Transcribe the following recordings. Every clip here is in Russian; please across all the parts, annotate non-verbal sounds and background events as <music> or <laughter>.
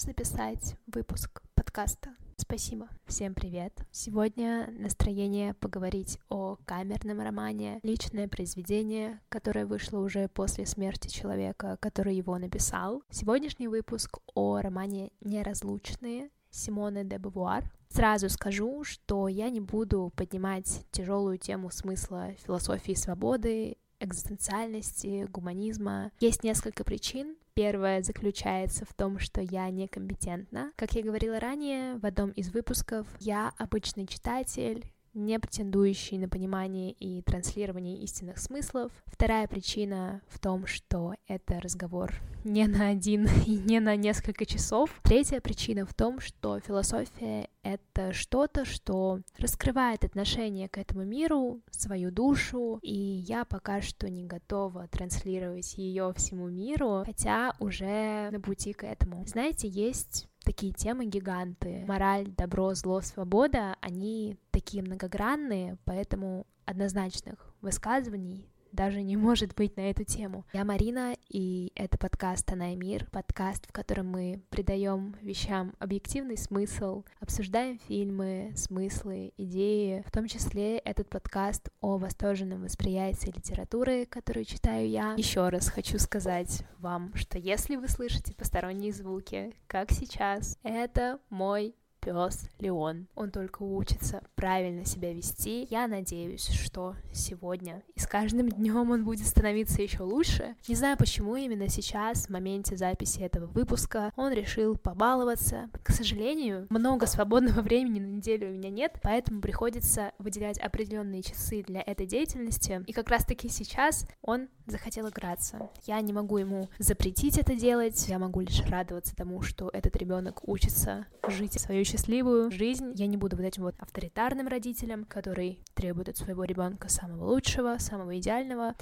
дашь записать выпуск подкаста? Спасибо. Всем привет. Сегодня настроение поговорить о камерном романе, личное произведение, которое вышло уже после смерти человека, который его написал. Сегодняшний выпуск о романе «Неразлучные» Симоны де Бавуар. Сразу скажу, что я не буду поднимать тяжелую тему смысла философии свободы, экзистенциальности, гуманизма. Есть несколько причин, Первое заключается в том, что я некомпетентна. Как я говорила ранее в одном из выпусков, я обычный читатель, не претендующий на понимание и транслирование истинных смыслов. Вторая причина в том, что это разговор не на один <laughs> и не на несколько часов. Третья причина в том, что философия — это что-то, что раскрывает отношение к этому миру, свою душу, и я пока что не готова транслировать ее всему миру, хотя уже на пути к этому. Знаете, есть такие темы гиганты. Мораль, добро, зло, свобода, они такие многогранные, поэтому однозначных высказываний даже не может быть на эту тему. Я Марина, и это подкаст «Она и мир», подкаст, в котором мы придаем вещам объективный смысл, обсуждаем фильмы, смыслы, идеи. В том числе этот подкаст о восторженном восприятии литературы, которую читаю я. Еще раз хочу сказать вам, что если вы слышите посторонние звуки, как сейчас, это мой пес Леон. Он только учится правильно себя вести. Я надеюсь, что сегодня и с каждым днем он будет становиться еще лучше. Не знаю, почему именно сейчас, в моменте записи этого выпуска, он решил побаловаться. К сожалению, много свободного <laughs> времени на неделю у меня нет, поэтому приходится выделять определенные часы для этой деятельности. И как раз таки сейчас он захотел играться. Я не могу ему запретить это делать, я могу лишь радоваться тому, что этот ребенок учится жить свою счастливую жизнь. Я не буду вот этим вот авторитарным родителем, который требует от своего ребенка самого лучшего, самого идеального.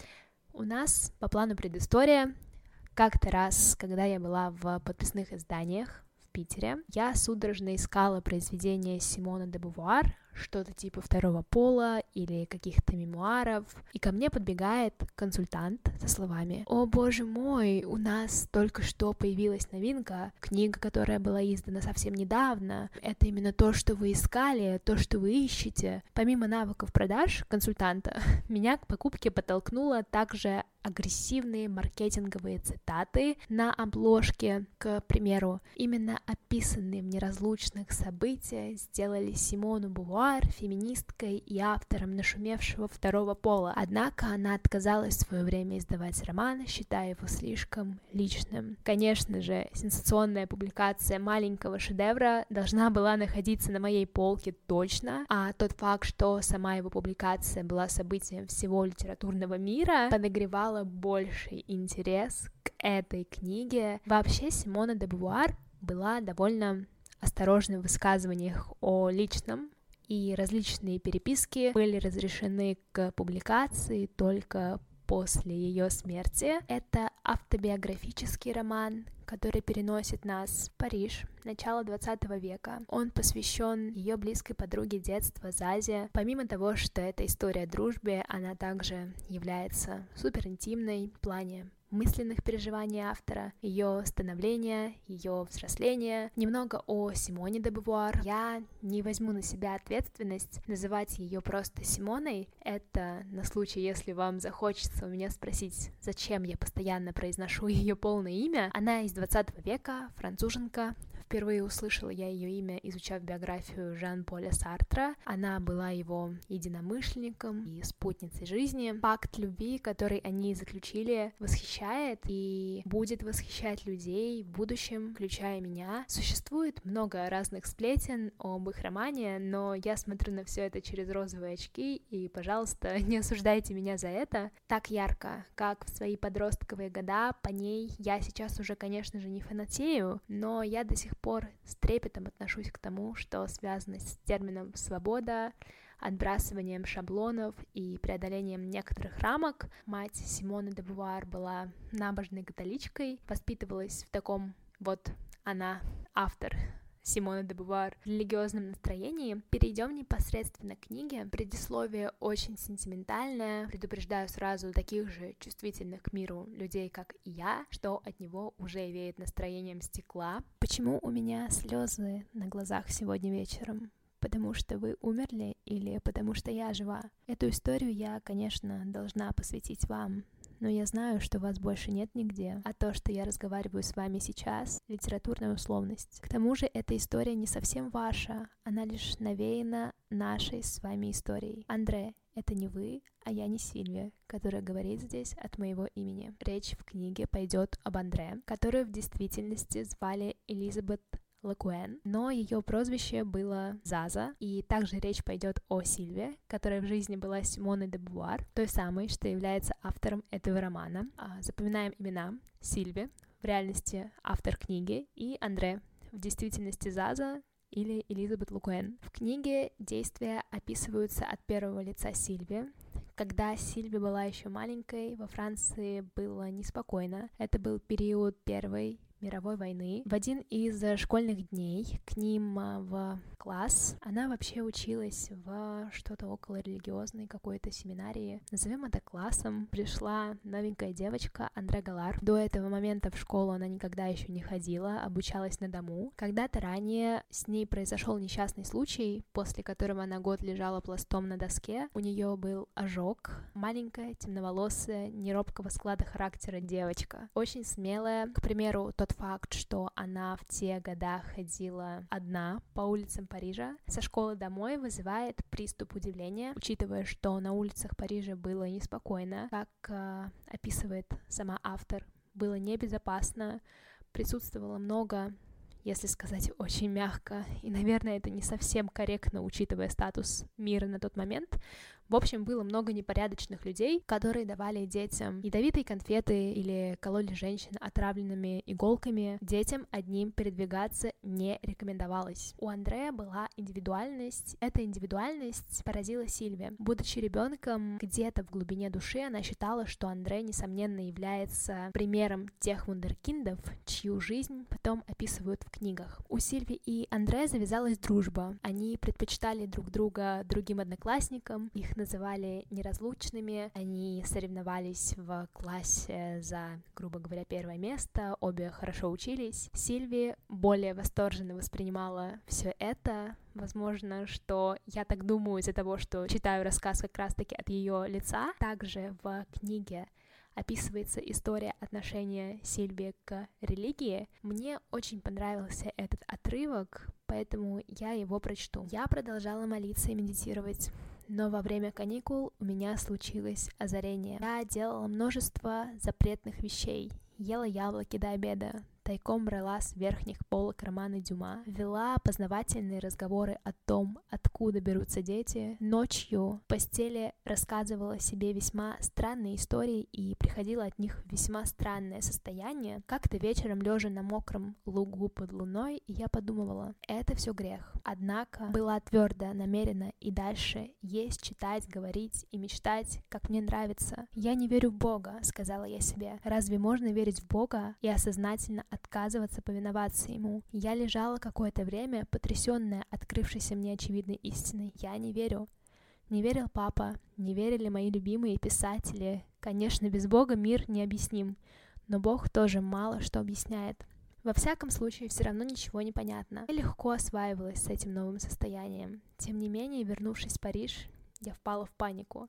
У нас по плану предыстория. Как-то раз, когда я была в подписных изданиях в Питере, я судорожно искала произведение Симона де Бувуар, что-то типа второго пола или каких-то мемуаров, и ко мне подбегает консультант со словами «О боже мой, у нас только что появилась новинка, книга, которая была издана совсем недавно, это именно то, что вы искали, то, что вы ищете». Помимо навыков продаж консультанта, <laughs> меня к покупке подтолкнуло также агрессивные маркетинговые цитаты на обложке, к примеру, именно описанные в неразлучных события сделали Симону Бувар феминисткой и автором нашумевшего второго пола. Однако она отказалась в свое время издавать роман, считая его слишком личным. Конечно же, сенсационная публикация маленького шедевра должна была находиться на моей полке точно, а тот факт, что сама его публикация была событием всего литературного мира, подогревала вызвало больший интерес к этой книге. Вообще Симона де Бувуар была довольно осторожна в высказываниях о личном, и различные переписки были разрешены к публикации только после ее смерти. Это автобиографический роман, который переносит нас в Париж, начало 20 века. Он посвящен ее близкой подруге детства Зазе. Помимо того, что это история дружбы, она также является супер интимной в плане мысленных переживаний автора, ее становления, ее взросления. Немного о Симоне де Бувуар. Я не возьму на себя ответственность называть ее просто Симоной. Это на случай, если вам захочется у меня спросить, зачем я постоянно произношу ее полное имя. Она из 20 века, француженка, Впервые услышала я ее имя, изучав биографию Жан-Поля Сартра. Она была его единомышленником и спутницей жизни. Факт любви, который они заключили, восхищает и будет восхищать людей в будущем, включая меня. Существует много разных сплетен об их романе, но я смотрю на все это через розовые очки, и, пожалуйста, <laughs> не осуждайте меня за это. Так ярко, как в свои подростковые года, по ней я сейчас уже, конечно же, не фанатею, но я до сих пор с трепетом отношусь к тому, что связано с термином «свобода», отбрасыванием шаблонов и преодолением некоторых рамок. Мать Симона де Бувар была набожной католичкой, воспитывалась в таком вот она автор Симона де Бувар в религиозном настроении, перейдем непосредственно к книге. Предисловие очень сентиментальное. Предупреждаю сразу таких же чувствительных к миру людей, как и я, что от него уже веет настроением стекла. Почему у меня слезы на глазах сегодня вечером? потому что вы умерли или потому что я жива. Эту историю я, конечно, должна посвятить вам, но я знаю, что вас больше нет нигде, а то, что я разговариваю с вами сейчас, — литературная условность. К тому же эта история не совсем ваша, она лишь навеяна нашей с вами историей. Андре, это не вы, а я не Сильвия, которая говорит здесь от моего имени. Речь в книге пойдет об Андре, которую в действительности звали Элизабет Лакуэн, но ее прозвище было Заза, и также речь пойдет о Сильве, которая в жизни была Симоной де Бувар, той самой, что является автором этого романа. А, запоминаем имена Сильве, в реальности автор книги, и Андре, в действительности Заза, или Элизабет Лукуэн. В книге действия описываются от первого лица Сильви, когда Сильви была еще маленькой, во Франции было неспокойно. Это был период Первой мировой войны. В один из школьных дней к ним а, в класс она вообще училась в что-то около религиозной какой-то семинарии. Назовем это классом. Пришла новенькая девочка Андре Галар. До этого момента в школу она никогда еще не ходила, обучалась на дому. Когда-то ранее с ней произошел несчастный случай, после которого она год лежала пластом на доске. У нее был ожог. Маленькая, темноволосая, неробкого склада характера девочка. Очень смелая. К примеру, тот факт, что она в те года ходила одна по улицам Парижа со школы домой вызывает приступ удивления, учитывая, что на улицах Парижа было неспокойно, как э, описывает сама автор, было небезопасно, присутствовало много если сказать очень мягко, и, наверное, это не совсем корректно, учитывая статус мира на тот момент, в общем, было много непорядочных людей, которые давали детям ядовитые конфеты или кололи женщин отравленными иголками. Детям одним передвигаться не рекомендовалось. У Андрея была индивидуальность. Эта индивидуальность поразила Сильве. Будучи ребенком, где-то в глубине души она считала, что Андрей, несомненно, является примером тех вундеркиндов, чью жизнь потом описывают в книгах. У Сильви и Андрея завязалась дружба. Они предпочитали друг друга другим одноклассникам, их называли неразлучными, они соревновались в классе за, грубо говоря, первое место, обе хорошо учились. Сильви более восторженно воспринимала все это, Возможно, что я так думаю из-за того, что читаю рассказ как раз-таки от ее лица. Также в книге описывается история отношения Сильвии к религии. Мне очень понравился этот отрывок, поэтому я его прочту. Я продолжала молиться и медитировать но во время каникул у меня случилось озарение. Я делала множество запретных вещей, ела яблоки до обеда, тайком брала с верхних полок романа Дюма, вела познавательные разговоры о том, откуда берутся дети. Ночью в постели рассказывала себе весьма странные истории и приходила от них в весьма странное состояние. Как-то вечером, лежа на мокром лугу под луной, я подумывала, это все грех. Однако была твердо намерена и дальше есть, читать, говорить и мечтать, как мне нравится. Я не верю в Бога, сказала я себе. Разве можно верить в Бога и осознательно отказываться повиноваться ему. Я лежала какое-то время, потрясенная открывшейся мне очевидной истиной. Я не верю. Не верил папа, не верили мои любимые писатели. Конечно, без Бога мир не объясним, но Бог тоже мало что объясняет. Во всяком случае, все равно ничего не понятно. Я легко осваивалась с этим новым состоянием. Тем не менее, вернувшись в Париж, я впала в панику.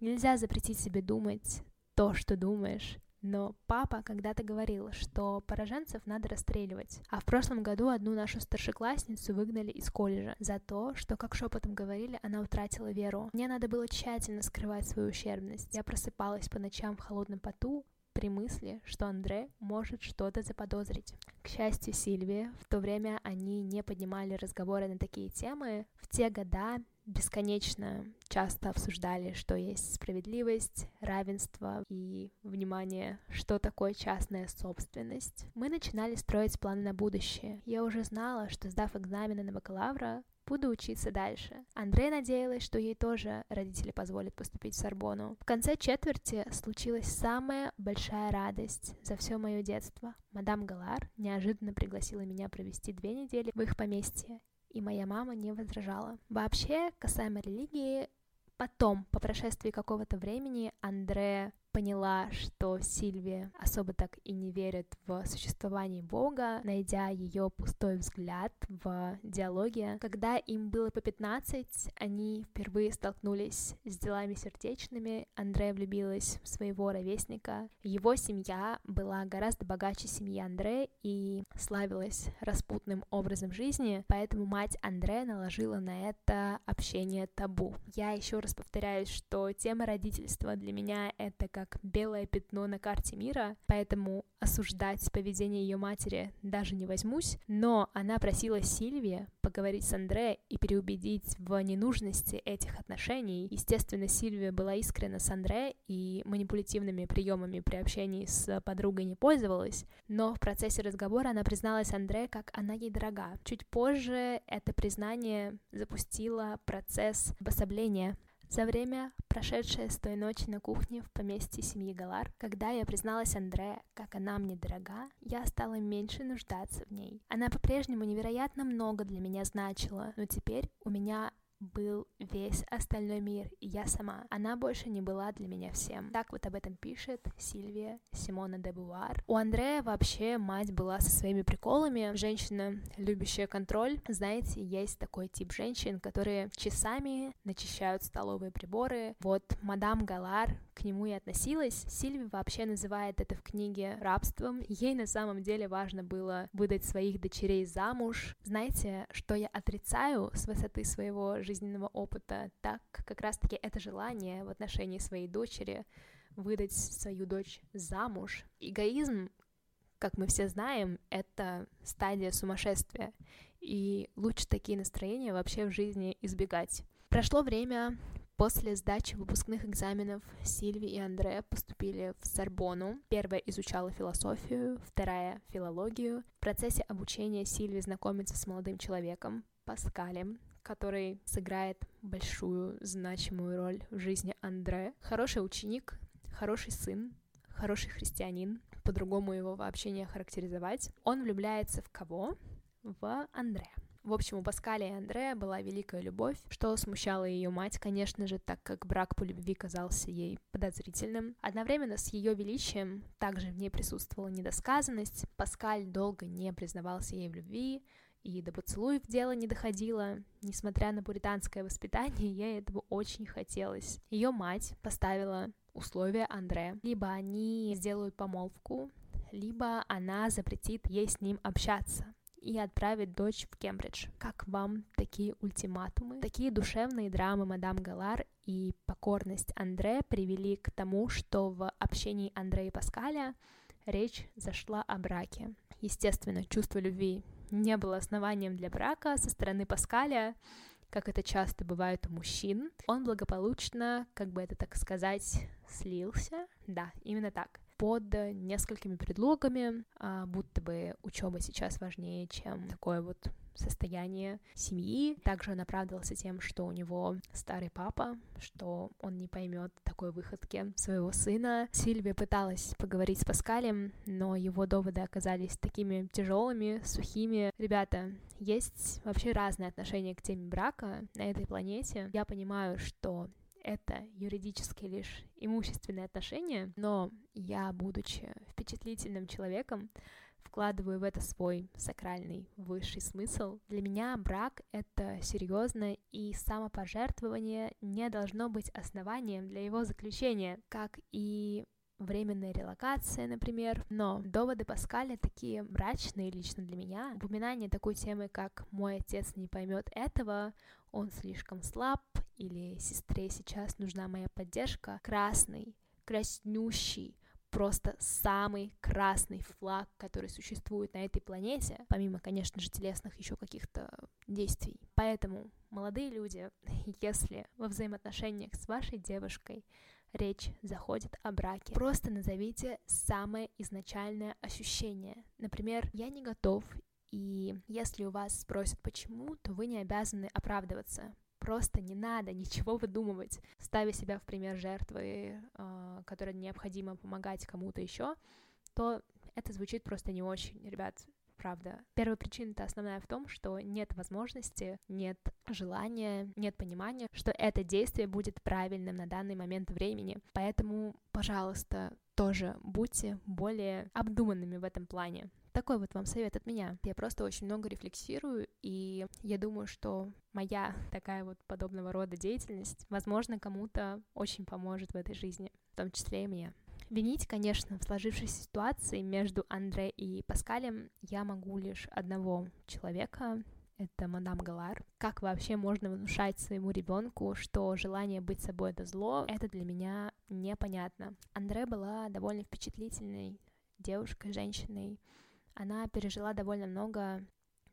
Нельзя запретить себе думать то, что думаешь. Но папа когда-то говорил, что пораженцев надо расстреливать. А в прошлом году одну нашу старшеклассницу выгнали из колледжа за то, что, как шепотом говорили, она утратила веру. Мне надо было тщательно скрывать свою ущербность. Я просыпалась по ночам в холодном поту, при мысли, что Андре может что-то заподозрить. К счастью, Сильвии, в то время они не поднимали разговоры на такие темы. В те года бесконечно часто обсуждали, что есть справедливость, равенство и, внимание, что такое частная собственность. Мы начинали строить планы на будущее. Я уже знала, что сдав экзамены на бакалавра, буду учиться дальше. Андре надеялась, что ей тоже родители позволят поступить в Сорбону. В конце четверти случилась самая большая радость за все мое детство. Мадам Галар неожиданно пригласила меня провести две недели в их поместье, и моя мама не возражала. Вообще, касаемо религии, потом, по прошествии какого-то времени, Андре поняла, что Сильвия особо так и не верит в существование Бога, найдя ее пустой взгляд в диалоге. Когда им было по 15, они впервые столкнулись с делами сердечными. Андрея влюбилась в своего ровесника. Его семья была гораздо богаче семьи Андре и славилась распутным образом жизни, поэтому мать Андре наложила на это общение табу. Я еще раз повторяюсь, что тема родительства для меня это как как белое пятно на карте мира, поэтому осуждать поведение ее матери даже не возьмусь, но она просила Сильвия поговорить с Андре и переубедить в ненужности этих отношений. Естественно, Сильвия была искренна с Андре и манипулятивными приемами при общении с подругой не пользовалась, но в процессе разговора она призналась Андре, как она ей дорога. Чуть позже это признание запустило процесс обособления за время, прошедшее с той ночи на кухне в поместье семьи Галар, когда я призналась Андре, как она мне дорога, я стала меньше нуждаться в ней. Она по-прежнему невероятно много для меня значила, но теперь у меня был весь остальной мир, и я сама. Она больше не была для меня всем. Так вот об этом пишет Сильвия Симона де Бувар. У Андрея вообще мать была со своими приколами. Женщина, любящая контроль. Знаете, есть такой тип женщин, которые часами начищают столовые приборы. Вот мадам Галар к нему и относилась. Сильви вообще называет это в книге рабством. Ей на самом деле важно было выдать своих дочерей замуж. Знаете, что я отрицаю с высоты своего жизненного опыта, так как раз-таки это желание в отношении своей дочери выдать свою дочь замуж. Эгоизм, как мы все знаем, это стадия сумасшествия, и лучше такие настроения вообще в жизни избегать. Прошло время, После сдачи выпускных экзаменов Сильви и Андре поступили в Сорбону. Первая изучала философию, вторая — филологию. В процессе обучения Сильви знакомится с молодым человеком, Паскалем, который сыграет большую значимую роль в жизни Андре. Хороший ученик, хороший сын, хороший христианин, по-другому его вообще не охарактеризовать. Он влюбляется в кого? В Андре. В общем, у Паскаля и Андрея была великая любовь, что смущало ее мать, конечно же, так как брак по любви казался ей подозрительным. Одновременно с ее величием также в ней присутствовала недосказанность. Паскаль долго не признавался ей в любви, и до поцелуев дело не доходило. Несмотря на пуританское воспитание, ей этого очень хотелось. Ее мать поставила условия Андре. Либо они сделают помолвку, либо она запретит ей с ним общаться и отправит дочь в Кембридж. Как вам такие ультиматумы? Такие душевные драмы мадам Галар и покорность Андре привели к тому, что в общении Андре и Паскаля речь зашла о браке. Естественно, чувство любви не было основанием для брака со стороны Паскаля, как это часто бывает у мужчин. Он благополучно, как бы это так сказать, слился. Да, именно так под несколькими предлогами, а, будто бы учеба сейчас важнее, чем такое вот состояние семьи. Также он оправдывался тем, что у него старый папа, что он не поймет такой выходки своего сына. Сильвия пыталась поговорить с Паскалем, но его доводы оказались такими тяжелыми, сухими. Ребята, есть вообще разные отношения к теме брака на этой планете. Я понимаю, что это юридически лишь имущественные отношения, но я, будучи впечатлительным человеком, вкладываю в это свой сакральный высший смысл. Для меня брак — это серьезно, и самопожертвование не должно быть основанием для его заключения, как и временная релокация, например. Но доводы Паскаля такие мрачные лично для меня. Упоминание такой темы, как «мой отец не поймет этого», «он слишком слаб» или «сестре сейчас нужна моя поддержка», красный, краснющий, просто самый красный флаг, который существует на этой планете, помимо, конечно же, телесных еще каких-то действий. Поэтому, молодые люди, <laughs> если во взаимоотношениях с вашей девушкой речь заходит о браке. Просто назовите самое изначальное ощущение. Например, я не готов И если у вас спросят почему, то вы не обязаны оправдываться. Просто не надо ничего выдумывать, ставя себя в пример жертвы, э, которой необходимо помогать кому-то еще, то это звучит просто не очень. Ребят, правда. Первая причина-то основная в том, что нет возможности, нет желания, нет понимания, что это действие будет правильным на данный момент времени. Поэтому, пожалуйста, тоже будьте более обдуманными в этом плане. Такой вот вам совет от меня. Я просто очень много рефлексирую, и я думаю, что моя такая вот подобного рода деятельность, возможно, кому-то очень поможет в этой жизни, в том числе и мне. Винить, конечно, в сложившейся ситуации между Андре и Паскалем я могу лишь одного человека, это мадам Галар. Как вообще можно внушать своему ребенку, что желание быть собой это зло, это для меня непонятно. Андре была довольно впечатлительной девушкой, женщиной. Она пережила довольно много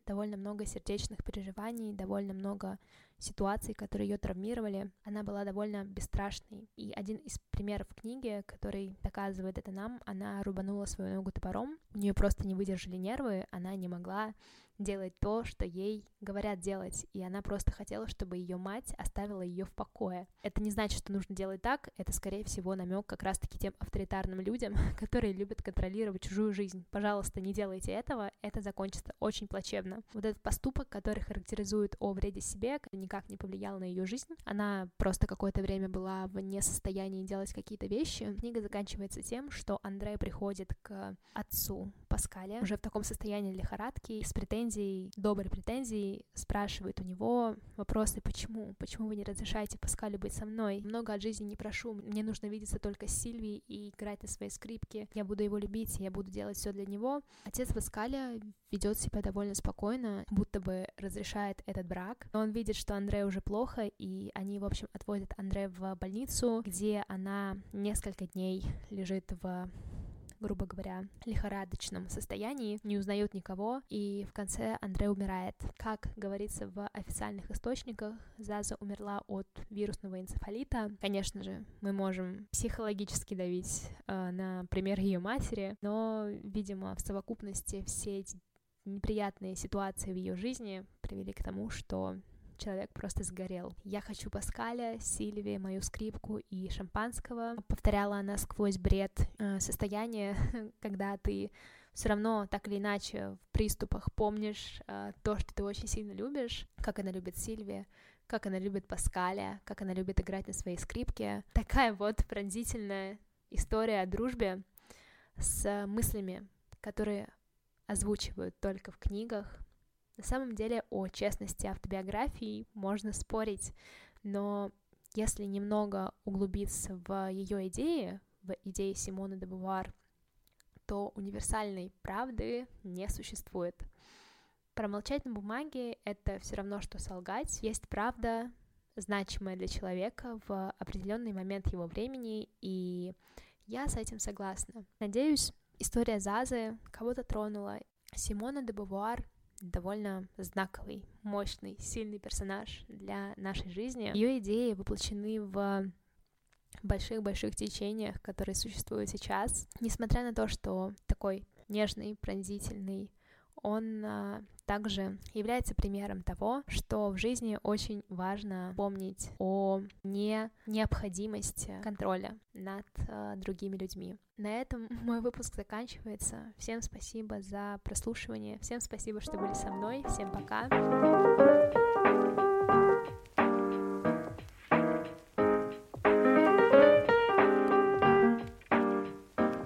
довольно много сердечных переживаний, довольно много ситуаций, которые ее травмировали. Она была довольно бесстрашной. И один из примеров книги, который доказывает это нам, она рубанула свою ногу топором, у нее просто не выдержали нервы, она не могла делать то, что ей говорят делать, и она просто хотела, чтобы ее мать оставила ее в покое. Это не значит, что нужно делать так, это, скорее всего, намек как раз-таки тем авторитарным людям, <laughs> которые любят контролировать чужую жизнь. Пожалуйста, не делайте этого, это закончится очень плачевно. Вот этот поступок, который характеризует о вреде себе, никак не повлиял на ее жизнь. Она просто какое-то время была в несостоянии делать какие-то вещи. Книга заканчивается тем, что Андрей приходит к отцу Паскаля уже в таком состоянии лихорадки с претензией, доброй претензией, спрашивает у него вопросы, почему, почему вы не разрешаете Паскалю быть со мной, много от жизни не прошу, мне нужно видеться только с Сильвией и играть на своей скрипке, я буду его любить, я буду делать все для него. Отец Паскаля ведет себя довольно спокойно, будто бы разрешает этот брак, но он видит, что Андре уже плохо, и они, в общем, отводят Андре в больницу, где она несколько дней лежит в грубо говоря, лихорадочном состоянии, не узнает никого, и в конце Андре умирает. Как говорится в официальных источниках, Заза умерла от вирусного энцефалита. Конечно же, мы можем психологически давить э, на пример ее матери, но, видимо, в совокупности все эти неприятные ситуации в ее жизни привели к тому, что человек просто сгорел. Я хочу Паскаля, Сильви, мою скрипку и шампанского. Повторяла она сквозь бред э, состояние, <laughs> когда ты все равно так или иначе в приступах помнишь э, то, что ты очень сильно любишь, как она любит Сильви, как она любит Паскаля, как она любит играть на своей скрипке. Такая вот пронзительная история о дружбе с мыслями, которые озвучивают только в книгах, на самом деле о честности автобиографии можно спорить, но если немного углубиться в ее идеи, в идеи Симоны де Бувар, то универсальной правды не существует. Промолчать на бумаге — это все равно, что солгать. Есть правда, значимая для человека в определенный момент его времени, и я с этим согласна. Надеюсь, история Зазы кого-то тронула. Симона де Бувуар довольно знаковый, мощный, сильный персонаж для нашей жизни. Ее идеи воплощены в больших-больших течениях, которые существуют сейчас. Несмотря на то, что такой нежный, пронзительный, он а, также является примером того, что в жизни очень важно помнить о не необходимости контроля над а, другими людьми. На этом <laughs> мой выпуск заканчивается. Всем спасибо за прослушивание, всем спасибо, что были со мной, всем пока.